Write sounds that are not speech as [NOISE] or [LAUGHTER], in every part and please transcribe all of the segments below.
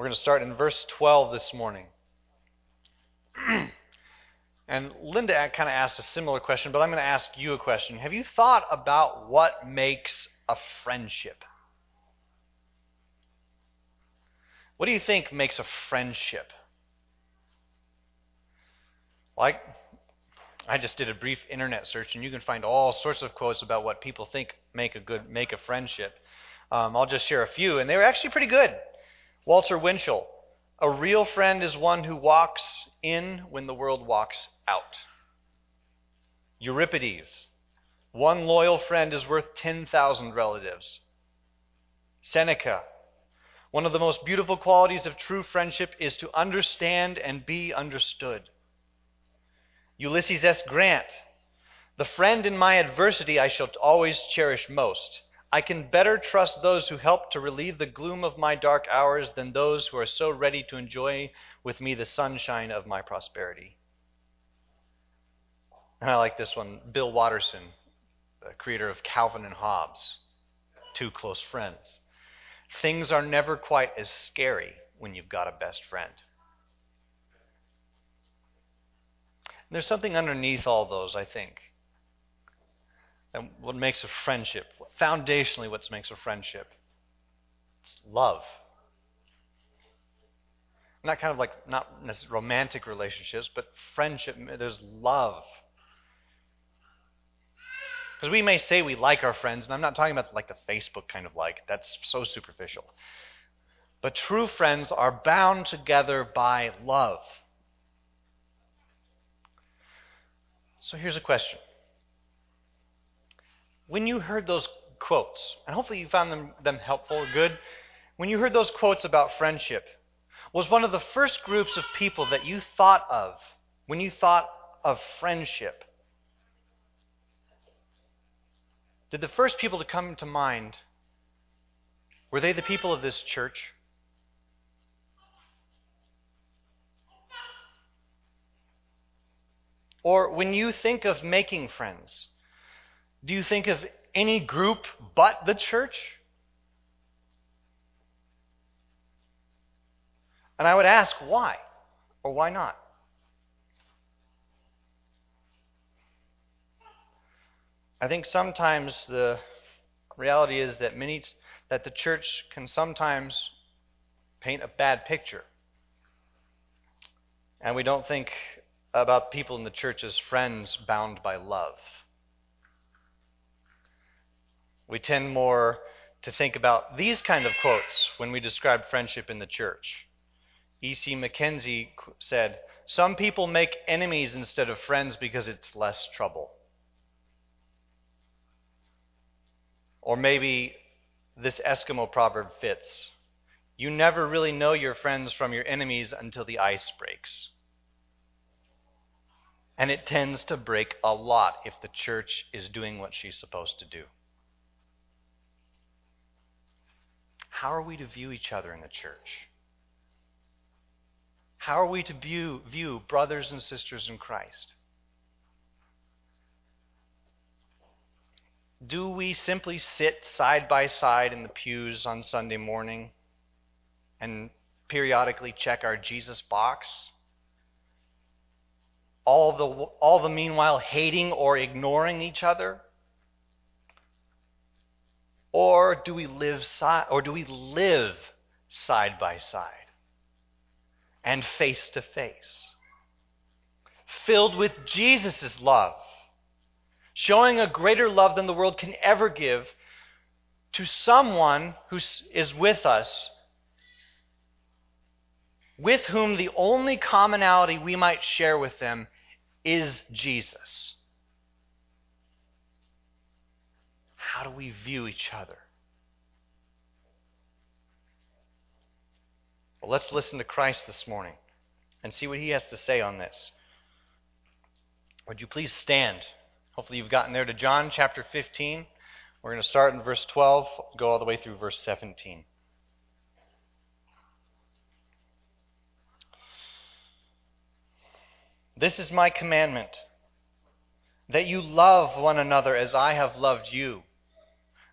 We're going to start in verse 12 this morning. [CLEARS THROAT] and Linda kind of asked a similar question, but I'm going to ask you a question. Have you thought about what makes a friendship? What do you think makes a friendship? Like, I just did a brief internet search, and you can find all sorts of quotes about what people think make a good make a friendship. Um, I'll just share a few, and they were actually pretty good. Walter Winchell, a real friend is one who walks in when the world walks out. Euripides, one loyal friend is worth 10,000 relatives. Seneca, one of the most beautiful qualities of true friendship is to understand and be understood. Ulysses S. Grant, the friend in my adversity I shall always cherish most. I can better trust those who help to relieve the gloom of my dark hours than those who are so ready to enjoy with me the sunshine of my prosperity. And I like this one Bill Watterson, the creator of Calvin and Hobbes, two close friends. Things are never quite as scary when you've got a best friend. there's something underneath all those, I think. And what makes a friendship, foundationally, what makes a friendship? It's love. Not kind of like, not romantic relationships, but friendship. There's love. Because we may say we like our friends, and I'm not talking about like the Facebook kind of like, that's so superficial. But true friends are bound together by love. So here's a question. When you heard those quotes, and hopefully you found them, them helpful or good, when you heard those quotes about friendship, was one of the first groups of people that you thought of when you thought of friendship Did the first people to come to mind, were they the people of this church? Or when you think of making friends, do you think of any group but the church? And I would ask why or why not? I think sometimes the reality is that many that the church can sometimes paint a bad picture. And we don't think about people in the church as friends bound by love. We tend more to think about these kind of quotes when we describe friendship in the church. E.C. Mackenzie said, Some people make enemies instead of friends because it's less trouble. Or maybe this Eskimo proverb fits. You never really know your friends from your enemies until the ice breaks. And it tends to break a lot if the church is doing what she's supposed to do. How are we to view each other in the church? How are we to view, view brothers and sisters in Christ? Do we simply sit side by side in the pews on Sunday morning and periodically check our Jesus box? All the, all the meanwhile hating or ignoring each other? Or do we live side or do we live side by side and face to face? Filled with Jesus' love showing a greater love than the world can ever give to someone who is with us, with whom the only commonality we might share with them is Jesus. How do we view each other? Well, let's listen to Christ this morning and see what he has to say on this. Would you please stand? Hopefully, you've gotten there to John chapter 15. We're going to start in verse 12, go all the way through verse 17. This is my commandment that you love one another as I have loved you.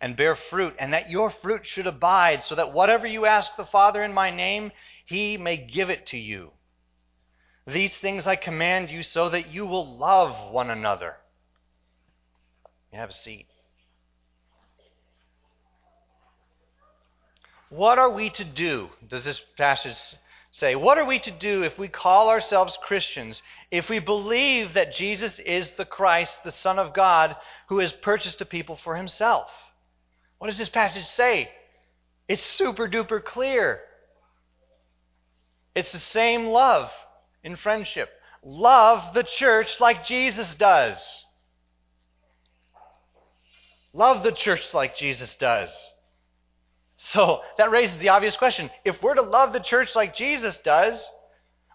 and bear fruit, and that your fruit should abide, so that whatever you ask the Father in my name, he may give it to you. These things I command you so that you will love one another. You have a seat. What are we to do? Does this passage say? What are we to do if we call ourselves Christians, if we believe that Jesus is the Christ, the Son of God, who has purchased a people for himself? What does this passage say? It's super duper clear. It's the same love in friendship. Love the church like Jesus does. Love the church like Jesus does. So that raises the obvious question. If we're to love the church like Jesus does,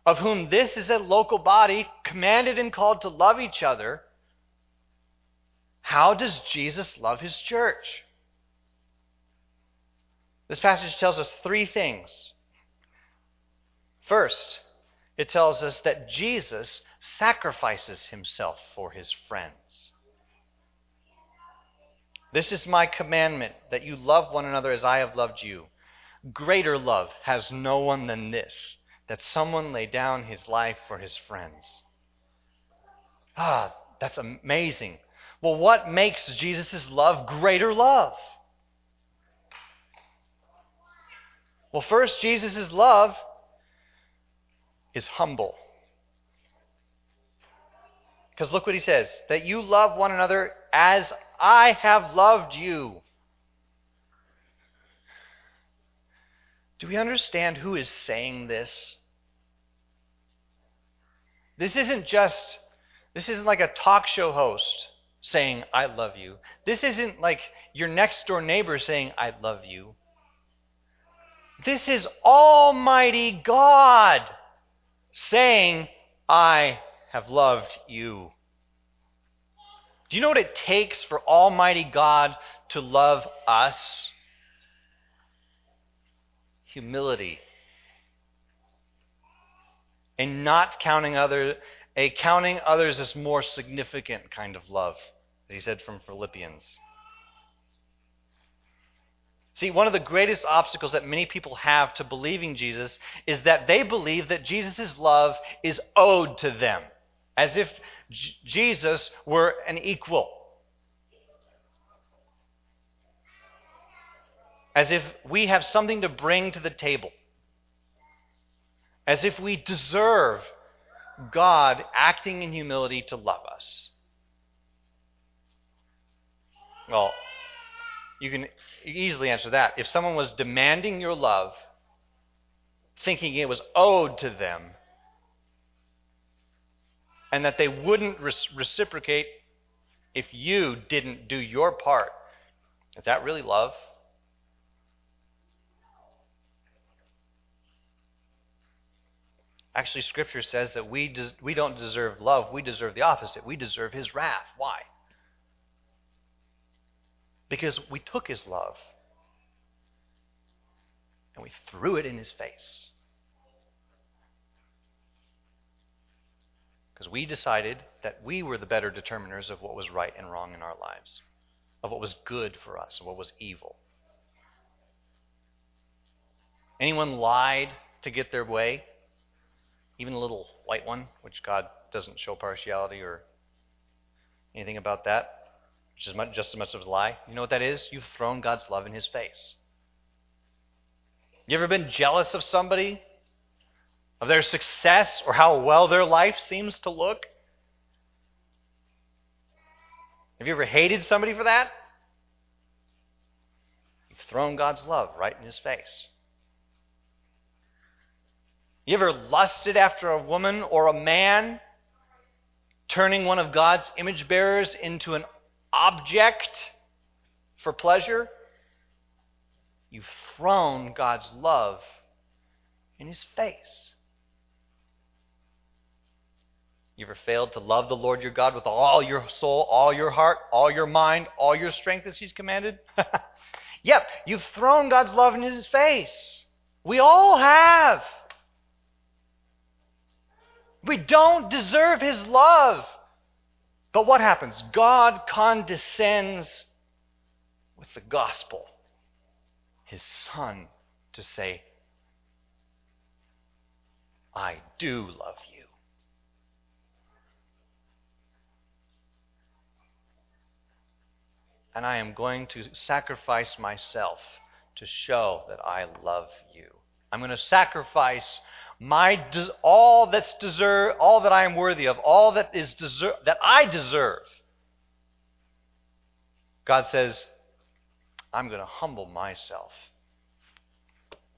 of whom this is a local body, commanded and called to love each other, how does Jesus love his church? This passage tells us three things. First, it tells us that Jesus sacrifices himself for his friends. This is my commandment that you love one another as I have loved you. Greater love has no one than this, that someone lay down his life for his friends. Ah, that's amazing. Well, what makes Jesus' love greater love? Well, first, Jesus' love is humble. Because look what he says that you love one another as I have loved you. Do we understand who is saying this? This isn't just, this isn't like a talk show host saying, I love you. This isn't like your next door neighbor saying, I love you. This is Almighty God saying, I have loved you. Do you know what it takes for Almighty God to love us? Humility. And not counting other a counting others as more significant kind of love, as he said from Philippians. See, one of the greatest obstacles that many people have to believing Jesus is that they believe that Jesus' love is owed to them, as if J- Jesus were an equal. As if we have something to bring to the table. As if we deserve God acting in humility to love us. Well, you can easily answer that. If someone was demanding your love, thinking it was owed to them, and that they wouldn't reciprocate if you didn't do your part, is that really love? Actually, Scripture says that we, des- we don't deserve love, we deserve the opposite. We deserve His wrath. Why? Because we took His love and we threw it in his face. Because we decided that we were the better determiners of what was right and wrong in our lives, of what was good for us, and what was evil. Anyone lied to get their way? Even a little white one, which God doesn't show partiality or anything about that, which is just as much of a lie. You know what that is? You've thrown God's love in his face. You ever been jealous of somebody? Of their success or how well their life seems to look? Have you ever hated somebody for that? You've thrown God's love right in his face. You ever lusted after a woman or a man, turning one of God's image bearers into an object for pleasure? You've thrown God's love in his face. You ever failed to love the Lord your God with all your soul, all your heart, all your mind, all your strength as He's commanded? [LAUGHS] yep, you've thrown God's love in His face. We all have. We don't deserve His love. But what happens? God condescends with the gospel, His Son, to say, I do love you. and I am going to sacrifice myself to show that I love you. I'm going to sacrifice my all that's deserve all that I am worthy of, all that is deserve that I deserve. God says, I'm going to humble myself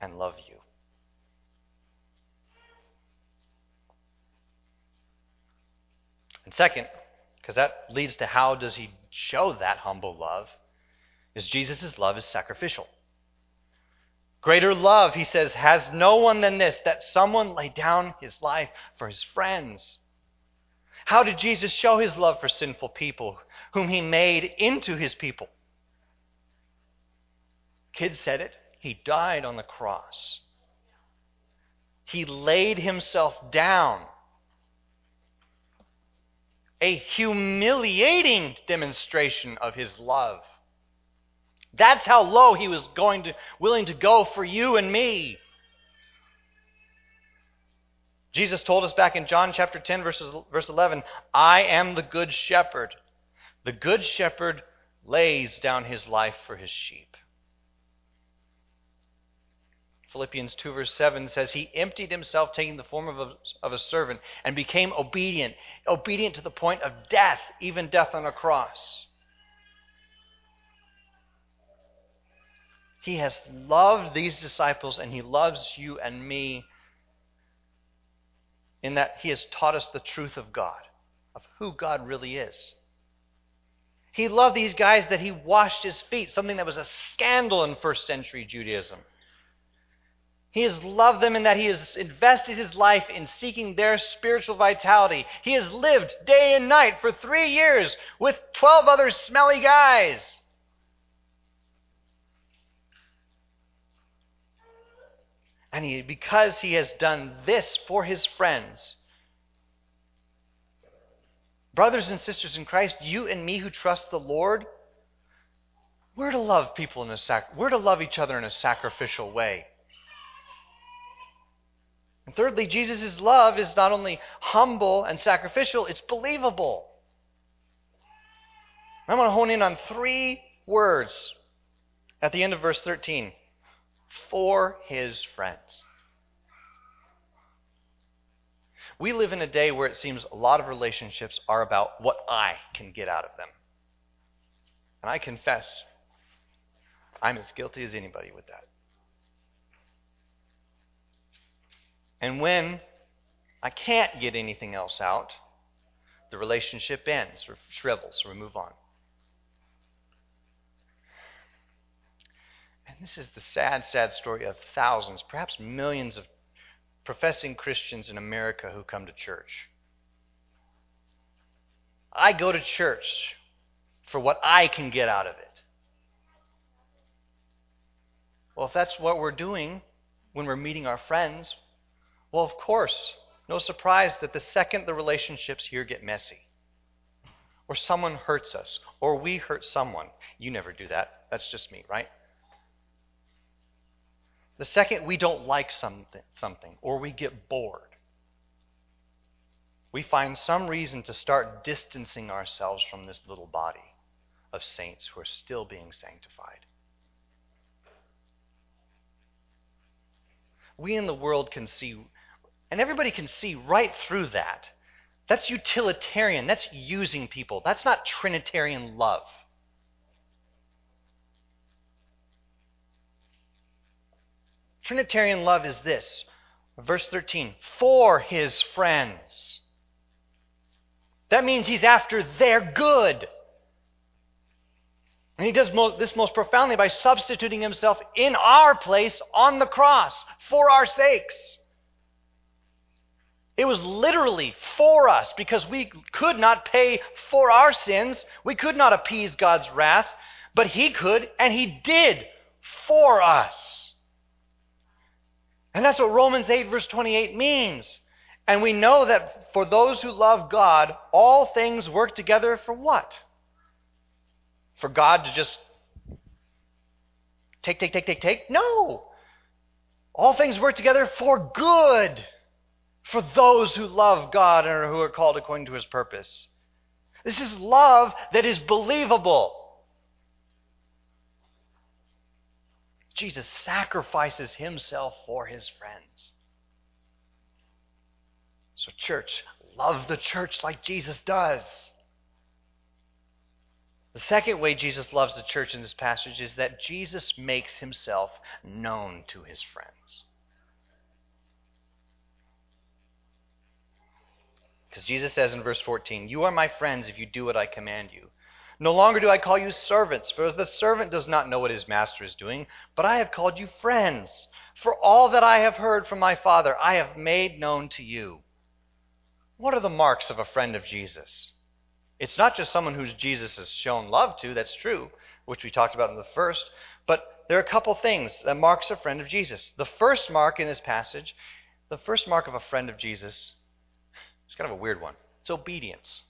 and love you. And second, because that leads to how does he show that humble love, is Jesus' love is sacrificial. Greater love, he says, has no one than this, that someone lay down his life for his friends. How did Jesus show his love for sinful people, whom he made into his people? Kids said it. He died on the cross. He laid himself down a humiliating demonstration of his love. That's how low he was going to willing to go for you and me. Jesus told us back in John chapter 10 verses, verse 11, I am the good shepherd. The good shepherd lays down his life for his sheep. Philippians 2, verse 7 says, He emptied himself, taking the form of a, of a servant, and became obedient, obedient to the point of death, even death on a cross. He has loved these disciples, and He loves you and me in that He has taught us the truth of God, of who God really is. He loved these guys that He washed His feet, something that was a scandal in first century Judaism. He has loved them in that he has invested his life in seeking their spiritual vitality. He has lived day and night for three years with 12 other smelly guys. And he, because he has done this for his friends, brothers and sisters in Christ, you and me who trust the Lord, we're to love people in a sac- we're to love each other in a sacrificial way. And thirdly, Jesus' love is not only humble and sacrificial, it's believable. I'm going to hone in on three words at the end of verse 13 for his friends. We live in a day where it seems a lot of relationships are about what I can get out of them. And I confess, I'm as guilty as anybody with that. And when I can't get anything else out, the relationship ends or shrivels, or we move on. This is the sad, sad story of thousands, perhaps millions of professing Christians in America who come to church. I go to church for what I can get out of it. Well, if that's what we're doing when we're meeting our friends, well, of course, no surprise that the second the relationships here get messy, or someone hurts us, or we hurt someone, you never do that. That's just me, right? The second we don't like something, something or we get bored, we find some reason to start distancing ourselves from this little body of saints who are still being sanctified. We in the world can see and everybody can see right through that. That's utilitarian. That's using people. That's not Trinitarian love. Trinitarian love is this. Verse 13 for his friends. That means he's after their good. And he does this most profoundly by substituting himself in our place on the cross for our sakes. It was literally for us because we could not pay for our sins. We could not appease God's wrath, but He could, and He did for us. And that's what Romans 8, verse 28 means. And we know that for those who love God, all things work together for what? For God to just take, take, take, take, take? No. All things work together for good for those who love God and who are called according to his purpose. This is love that is believable. Jesus sacrifices himself for his friends. So, church, love the church like Jesus does. The second way Jesus loves the church in this passage is that Jesus makes himself known to his friends. Because Jesus says in verse 14, You are my friends if you do what I command you. No longer do I call you servants, for the servant does not know what his master is doing, but I have called you friends. For all that I have heard from my Father, I have made known to you. What are the marks of a friend of Jesus? It's not just someone who Jesus has shown love to, that's true, which we talked about in the first, but there are a couple things that marks a friend of Jesus. The first mark in this passage, the first mark of a friend of Jesus it's kind of a weird one. It's obedience.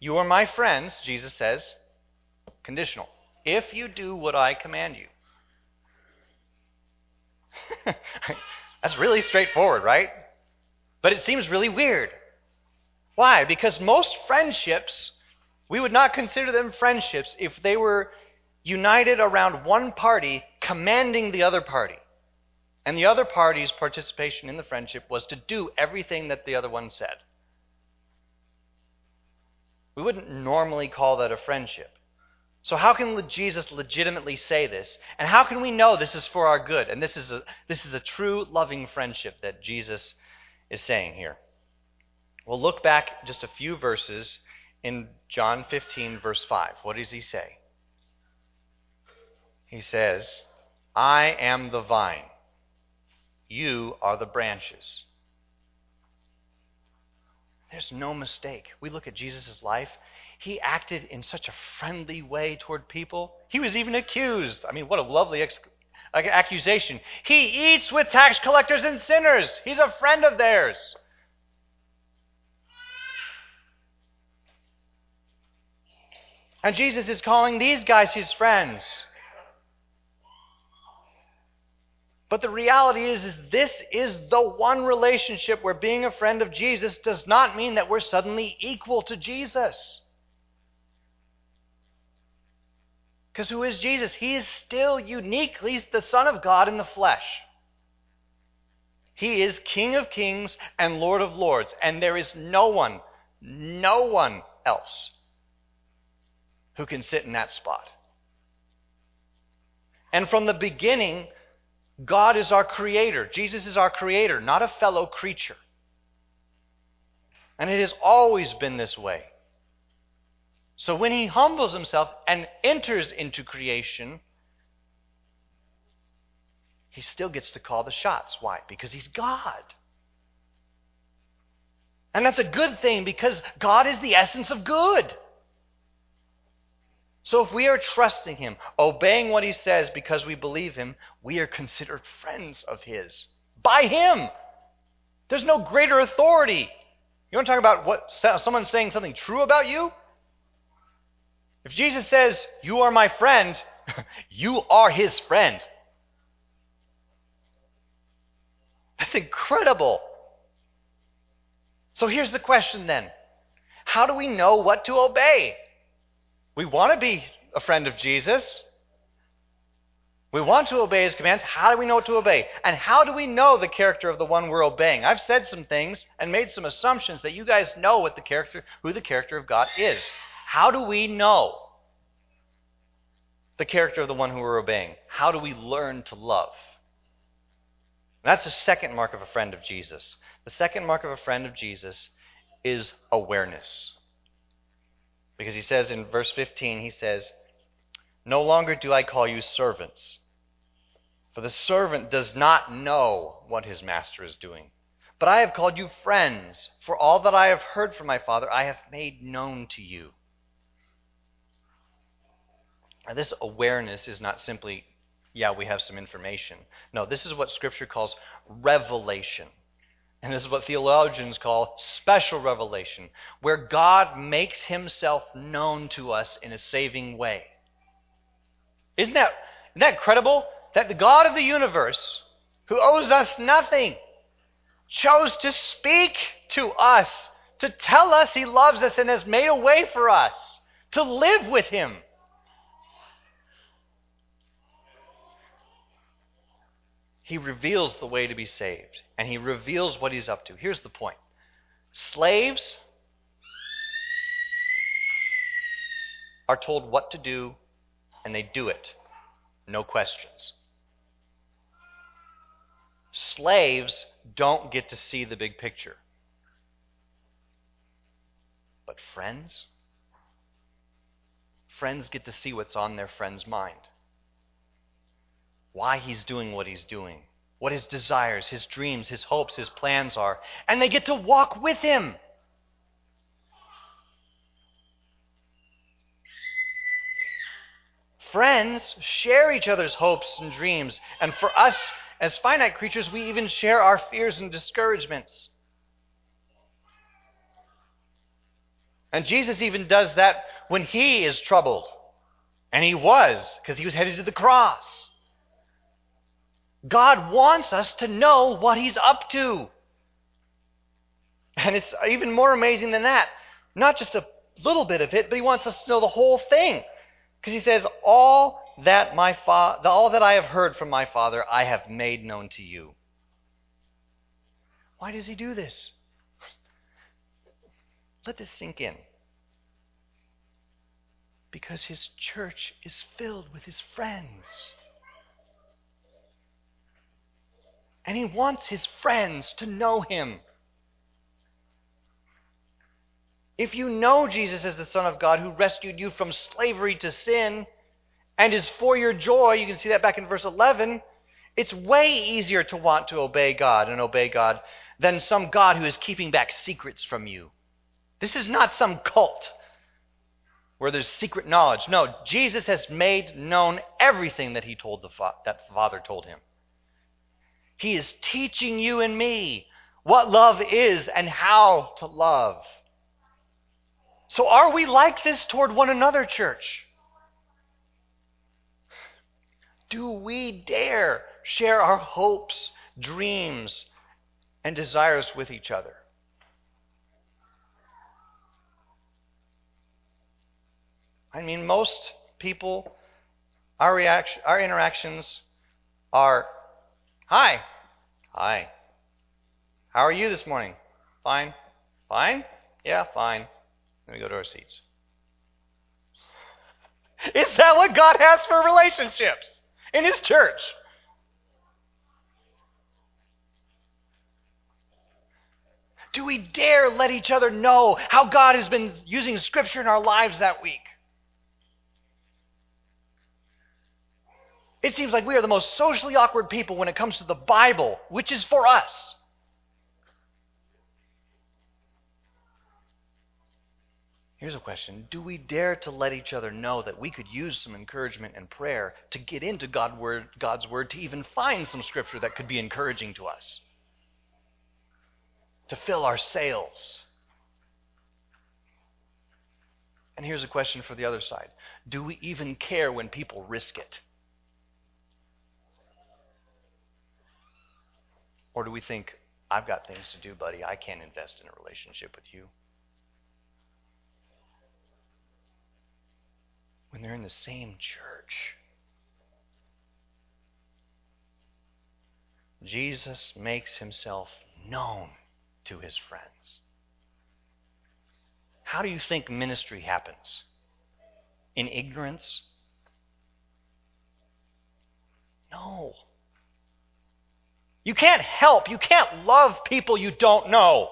You are my friends, Jesus says, conditional. If you do what I command you. [LAUGHS] That's really straightforward, right? But it seems really weird. Why? Because most friendships, we would not consider them friendships if they were united around one party commanding the other party. And the other party's participation in the friendship was to do everything that the other one said. We wouldn't normally call that a friendship. So, how can Jesus legitimately say this? And how can we know this is for our good? And this is a, this is a true loving friendship that Jesus is saying here. We'll look back just a few verses in John 15, verse 5. What does he say? He says, I am the vine you are the branches. There's no mistake. We look at Jesus' life. He acted in such a friendly way toward people. He was even accused. I mean, what a lovely ex- accusation. He eats with tax collectors and sinners. He's a friend of theirs. And Jesus is calling these guys his friends. But the reality is, is this is the one relationship where being a friend of Jesus does not mean that we're suddenly equal to Jesus. Because who is Jesus? He is still uniquely the Son of God in the flesh. He is King of kings and Lord of lords. And there is no one, no one else who can sit in that spot. And from the beginning, God is our creator. Jesus is our creator, not a fellow creature. And it has always been this way. So when he humbles himself and enters into creation, he still gets to call the shots. Why? Because he's God. And that's a good thing because God is the essence of good. So if we are trusting Him, obeying what He says because we believe Him, we are considered friends of His by Him. There's no greater authority. You want to talk about what someone saying something true about you? If Jesus says, You are my friend, [LAUGHS] you are His friend. That's incredible. So here's the question then How do we know what to obey? We want to be a friend of Jesus. We want to obey his commands. How do we know to obey? And how do we know the character of the one we're obeying? I've said some things and made some assumptions that you guys know what the character who the character of God is. How do we know the character of the one who we're obeying? How do we learn to love? that's the second mark of a friend of Jesus. The second mark of a friend of Jesus is awareness. Because he says in verse 15, he says, No longer do I call you servants, for the servant does not know what his master is doing. But I have called you friends, for all that I have heard from my Father I have made known to you. Now, this awareness is not simply, yeah, we have some information. No, this is what Scripture calls revelation. And this is what theologians call special revelation, where God makes himself known to us in a saving way. Isn't that, isn't that incredible? That the God of the universe, who owes us nothing, chose to speak to us, to tell us he loves us and has made a way for us to live with him. He reveals the way to be saved, and he reveals what he's up to. Here's the point slaves are told what to do, and they do it. No questions. Slaves don't get to see the big picture. But friends? Friends get to see what's on their friend's mind why he's doing what he's doing, what his desires, his dreams, his hopes, his plans are, and they get to walk with him. Friends share each other's hopes and dreams, and for us as finite creatures, we even share our fears and discouragements. And Jesus even does that when he is troubled. And he was, because he was headed to the cross. God wants us to know what He's up to. And it's even more amazing than that. Not just a little bit of it, but He wants us to know the whole thing. Because He says, All that, my fa- all that I have heard from my Father, I have made known to you. Why does He do this? Let this sink in. Because His church is filled with His friends. And he wants his friends to know him. If you know Jesus as the Son of God who rescued you from slavery to sin and is for your joy, you can see that back in verse 11, it's way easier to want to obey God and obey God than some God who is keeping back secrets from you. This is not some cult where there's secret knowledge. No, Jesus has made known everything that he told the fa- that Father told him. He is teaching you and me what love is and how to love. So, are we like this toward one another, church? Do we dare share our hopes, dreams, and desires with each other? I mean, most people, our, reaction, our interactions are Hi. Hi. How are you this morning? Fine. Fine? Yeah, fine. Let me go to our seats. Is that what God has for relationships in His church? Do we dare let each other know how God has been using Scripture in our lives that week? It seems like we are the most socially awkward people when it comes to the Bible, which is for us. Here's a question Do we dare to let each other know that we could use some encouragement and prayer to get into God word, God's Word, to even find some scripture that could be encouraging to us? To fill our sails? And here's a question for the other side Do we even care when people risk it? Or do we think, I've got things to do, buddy. I can't invest in a relationship with you? When they're in the same church. Jesus makes himself known to his friends. How do you think ministry happens? In ignorance? No. You can't help, you can't love people you don't know.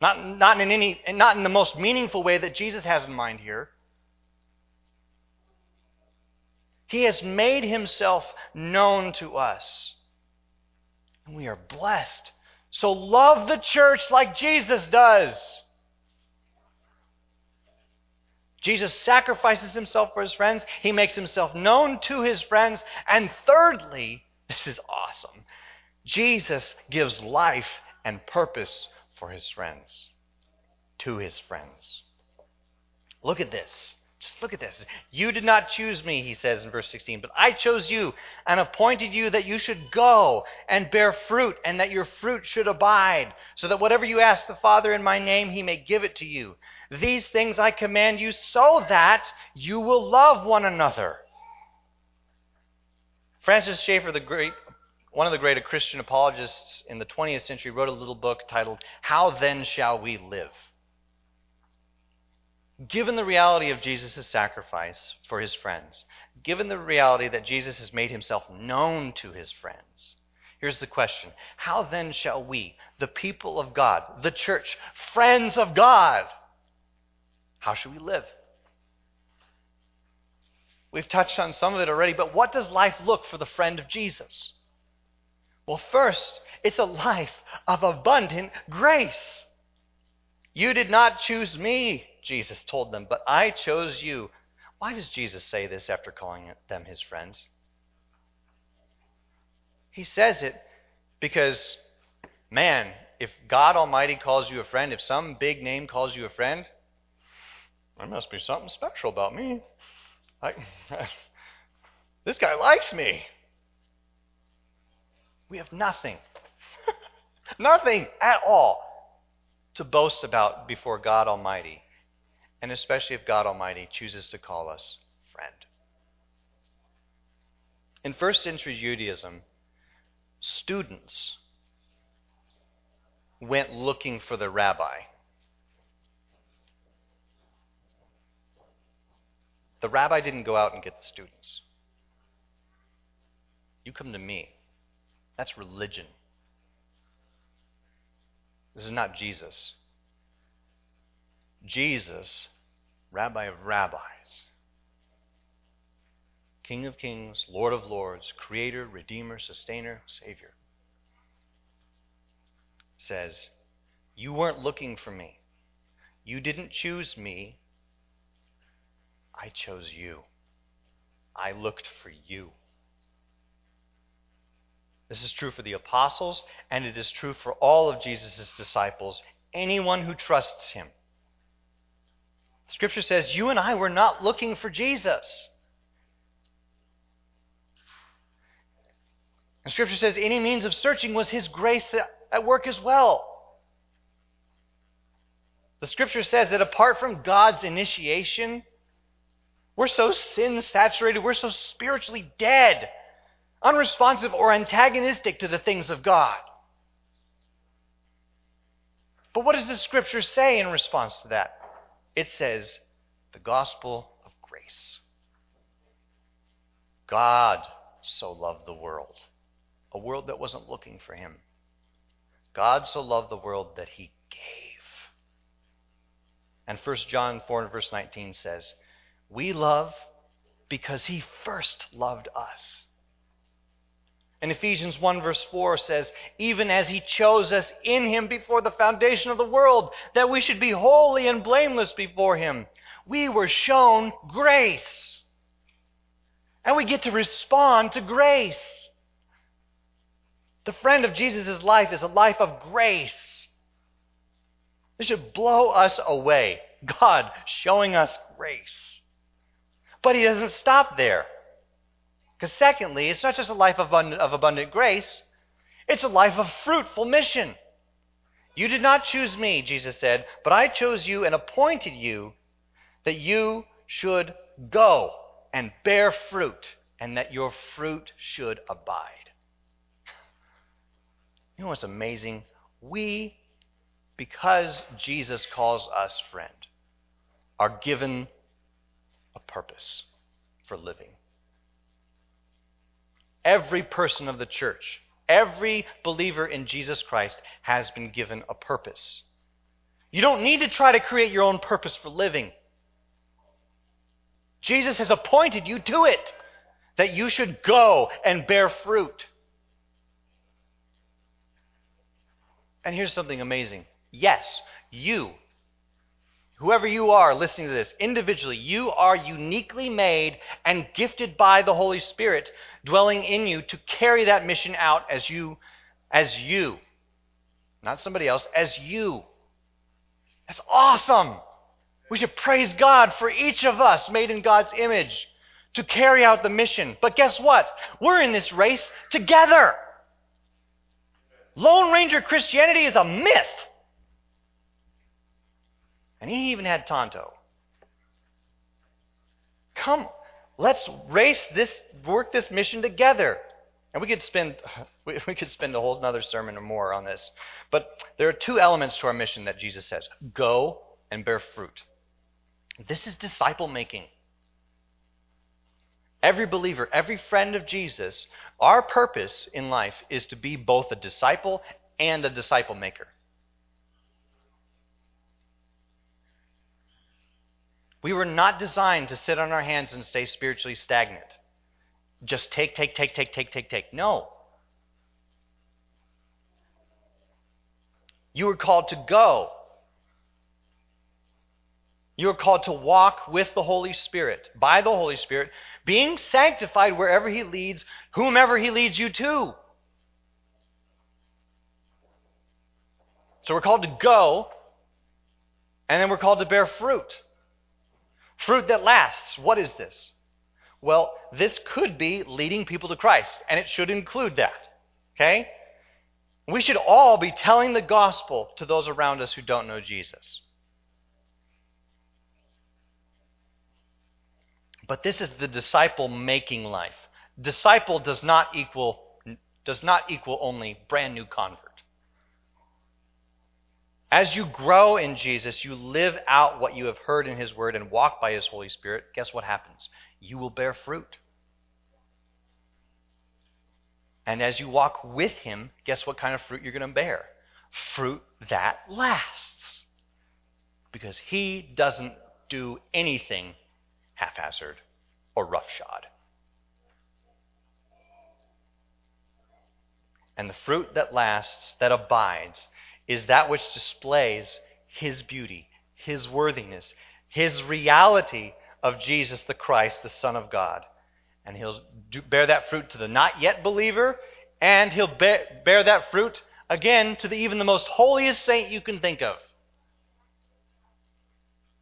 Not, not, in any, not in the most meaningful way that Jesus has in mind here. He has made himself known to us. And we are blessed So love the church like Jesus does. Jesus sacrifices himself for his friends. He makes himself known to his friends. And thirdly, this is awesome. Jesus gives life and purpose for his friends, to his friends. Look at this. Just look at this. You did not choose me, he says in verse 16, but I chose you and appointed you that you should go and bear fruit, and that your fruit should abide, so that whatever you ask the Father in my name, he may give it to you. These things I command you so that you will love one another. Francis Schaeffer, the great, one of the great Christian apologists in the 20th century, wrote a little book titled, How Then Shall We Live? Given the reality of Jesus' sacrifice for his friends, given the reality that Jesus has made himself known to his friends, here's the question How then shall we, the people of God, the church, friends of God, how should we live? We've touched on some of it already, but what does life look for the friend of Jesus? Well, first, it's a life of abundant grace. You did not choose me, Jesus told them, but I chose you. Why does Jesus say this after calling them his friends? He says it because, man, if God Almighty calls you a friend, if some big name calls you a friend, there must be something special about me. I, [LAUGHS] this guy likes me. We have nothing, [LAUGHS] nothing at all to boast about before God Almighty and especially if God Almighty chooses to call us friend. In first century Judaism, students went looking for the rabbi. The rabbi didn't go out and get the students. You come to me. That's religion. This is not Jesus. Jesus, Rabbi of rabbis, King of kings, Lord of lords, Creator, Redeemer, Sustainer, Savior, says, You weren't looking for me. You didn't choose me. I chose you. I looked for you. This is true for the apostles, and it is true for all of Jesus' disciples, anyone who trusts him. Scripture says you and I were not looking for Jesus. And Scripture says any means of searching was His grace at work as well. The Scripture says that apart from God's initiation, we're so sin saturated, we're so spiritually dead, unresponsive or antagonistic to the things of God. But what does the Scripture say in response to that? It says, the gospel of grace. God so loved the world, a world that wasn't looking for him. God so loved the world that he gave. And 1 John 4 and verse 19 says, We love because he first loved us. And Ephesians 1, verse 4 says, Even as he chose us in him before the foundation of the world, that we should be holy and blameless before him. We were shown grace. And we get to respond to grace. The friend of Jesus' life is a life of grace. This should blow us away. God showing us grace. But he doesn't stop there. Because, secondly, it's not just a life of abundant, of abundant grace, it's a life of fruitful mission. You did not choose me, Jesus said, but I chose you and appointed you that you should go and bear fruit, and that your fruit should abide. You know what's amazing? We, because Jesus calls us friend, are given a purpose for living. Every person of the church, every believer in Jesus Christ has been given a purpose. You don't need to try to create your own purpose for living. Jesus has appointed you to it, that you should go and bear fruit. And here's something amazing. Yes, you, whoever you are listening to this, individually, you are uniquely made and gifted by the Holy Spirit dwelling in you to carry that mission out as you, as you. Not somebody else, as you. That's awesome. We should praise God for each of us made in God's image to carry out the mission. But guess what? We're in this race together. Lone Ranger Christianity is a myth. And he even had Tonto. Come, let's race this, work this mission together. And we could spend [LAUGHS] we, we could spend a whole another sermon or more on this. But there are two elements to our mission that Jesus says: go and bear fruit. This is disciple making. Every believer, every friend of Jesus, our purpose in life is to be both a disciple and a disciple maker. We were not designed to sit on our hands and stay spiritually stagnant. Just take, take, take, take, take, take, take. No. You were called to go. You are called to walk with the Holy Spirit, by the Holy Spirit, being sanctified wherever He leads, whomever He leads you to. So we're called to go, and then we're called to bear fruit. Fruit that lasts. What is this? Well, this could be leading people to Christ, and it should include that. Okay? We should all be telling the gospel to those around us who don't know Jesus. But this is the disciple making life. Disciple does not equal does not equal only brand new convert. As you grow in Jesus, you live out what you have heard in his word and walk by his Holy Spirit. Guess what happens? You will bear fruit. And as you walk with him, guess what kind of fruit you're going to bear? Fruit that lasts. Because he doesn't do anything haphazard or roughshod. And the fruit that lasts, that abides, is that which displays his beauty, his worthiness, his reality of Jesus the Christ, the Son of God. And he'll do, bear that fruit to the not yet believer, and he'll bear, that fruit again to the, even the most holiest saint you can think of.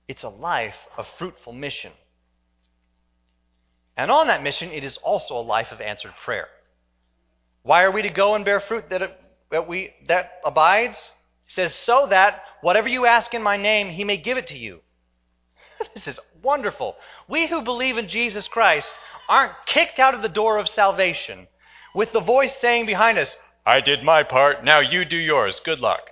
It's a life of fruitful mission. And on that mission, it is also a life of answered prayer. Why are we to go and bear fruit that, that, we, that abides? He says, so that whatever you ask in my name, he may give it to you. [LAUGHS] this is wonderful. We who believe in Jesus Christ aren't kicked out of the door of salvation with the voice saying behind us, I did my part, now you do yours. Good luck.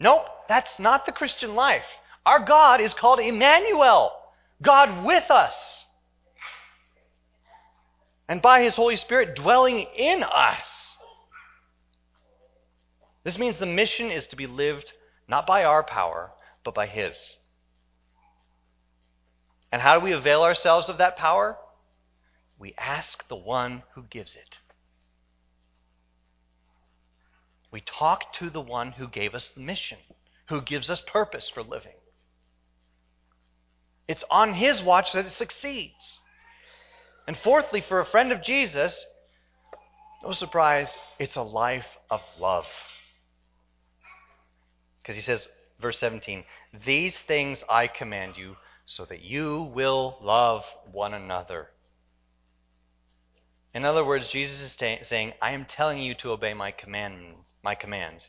Nope, that's not the Christian life. Our God is called Emmanuel. God with us. And by His Holy Spirit dwelling in us. This means the mission is to be lived not by our power, but by His. And how do we avail ourselves of that power? We ask the one who gives it. We talk to the one who gave us the mission, who gives us purpose for living. It's on his watch that it succeeds. And fourthly, for a friend of Jesus, no surprise, it's a life of love. Because he says, verse 17, These things I command you, so that you will love one another. In other words, Jesus is saying, I am telling you to obey my commandments, my commands.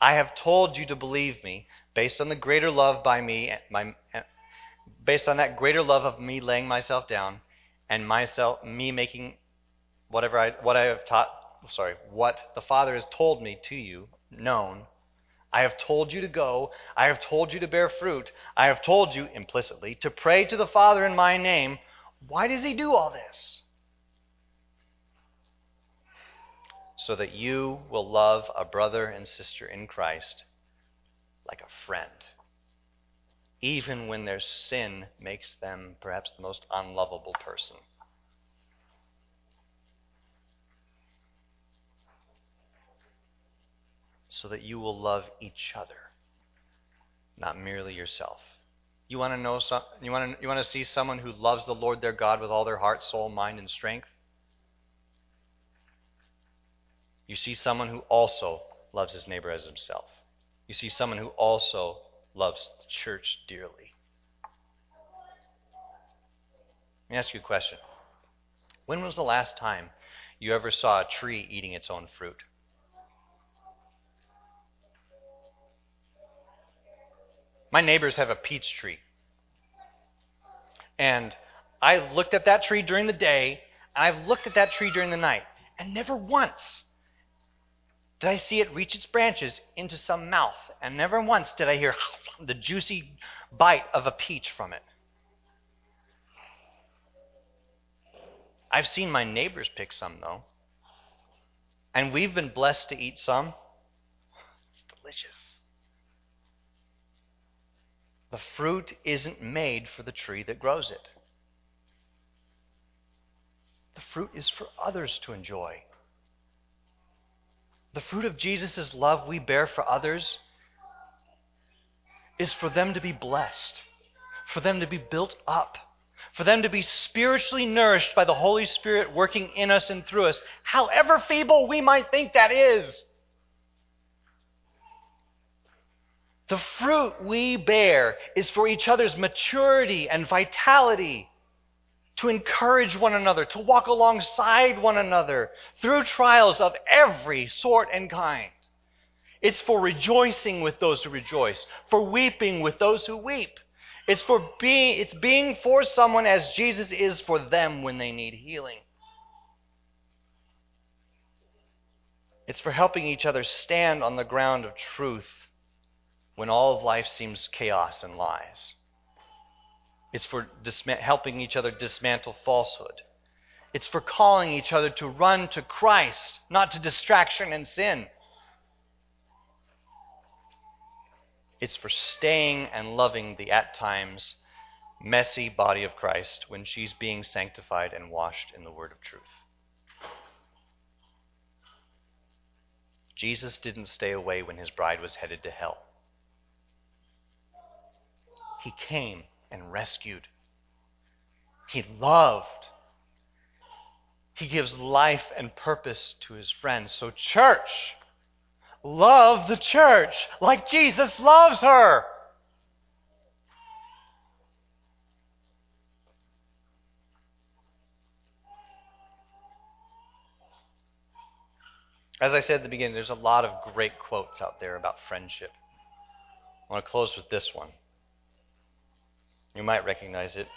I have told you to believe me based on the greater love by me, my, based on that greater love of me laying myself down and myself me making whatever I what I have taught sorry, what the Father has told me to you known. I have told you to go. I have told you to bear fruit. I have told you implicitly to pray to the Father in my name. Why does he do all this? So that you will love a brother and sister in Christ like a friend even when their sin makes them perhaps the most unlovable person. so that you will love each other, not merely yourself. You want to know some, you want to, you want to see someone who loves the Lord their God with all their heart, soul, mind, and strength? You see someone who also loves his neighbor as himself. You see someone who also loves the church dearly. Let me ask you a question. When was the last time you ever saw a tree eating its own fruit? My neighbors have a peach tree. And I looked at that tree during the day, and I've looked at that tree during the night, and never once did I see it reach its branches into some mouth, and never once did I hear [LAUGHS] the juicy bite of a peach from it. I've seen my neighbors pick some, though. And we've been blessed to eat some. It's delicious. The fruit isn't made for the tree that grows it, the fruit is for others to enjoy. The fruit of Jesus' love we bear for others is for them to be blessed, for them to be built up for them to be spiritually nourished by the Holy Spirit working in us and through us, however feeble we might think that is. The fruit we bear is for each other's maturity and vitality, to encourage one another, to walk alongside one another through trials of every sort and kind. It's for rejoicing with those who rejoice, for weeping with those who weep. It's for being it's being for someone as Jesus is for them when they need healing. It's for helping each other stand on the ground of truth when all of life seems chaos and lies. It's for disma- helping each other dismantle falsehood. It's for calling each other to run to Christ, not to distraction and sin. It's for staying and loving the at times messy body of Christ when she's being sanctified and washed in the word of truth. Jesus didn't stay away when his bride was headed to hell. He came and rescued. He loved. He gives life and purpose to his friends. So, church, love the church like Jesus loves her. As I said at the beginning, there's a lot of great quotes out there about friendship. I want to close with this one. You might recognize it.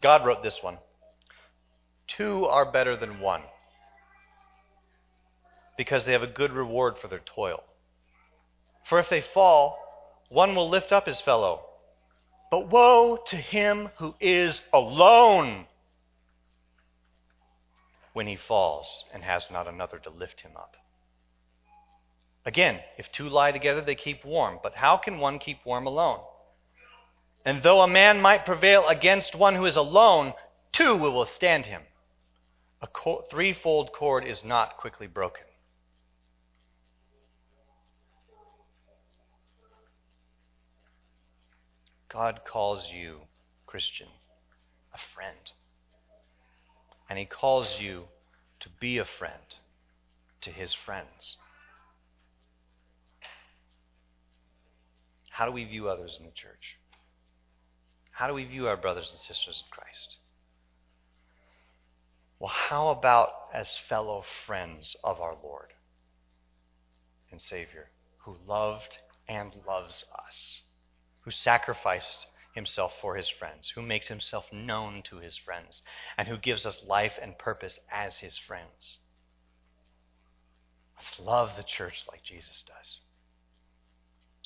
God wrote this one Two are better than one because they have a good reward for their toil. For if they fall, one will lift up his fellow. But woe to him who is alone when he falls and has not another to lift him up. Again, if two lie together, they keep warm. But how can one keep warm alone? And though a man might prevail against one who is alone, two will withstand him. A co- threefold cord is not quickly broken. God calls you, Christian, a friend. And He calls you to be a friend to His friends. How do we view others in the church? How do we view our brothers and sisters in Christ? Well, how about as fellow friends of our Lord and Savior, who loved and loves us? who sacrificed himself for his friends, who makes himself known to his friends, and who gives us life and purpose as his friends. Let's love the church like Jesus does.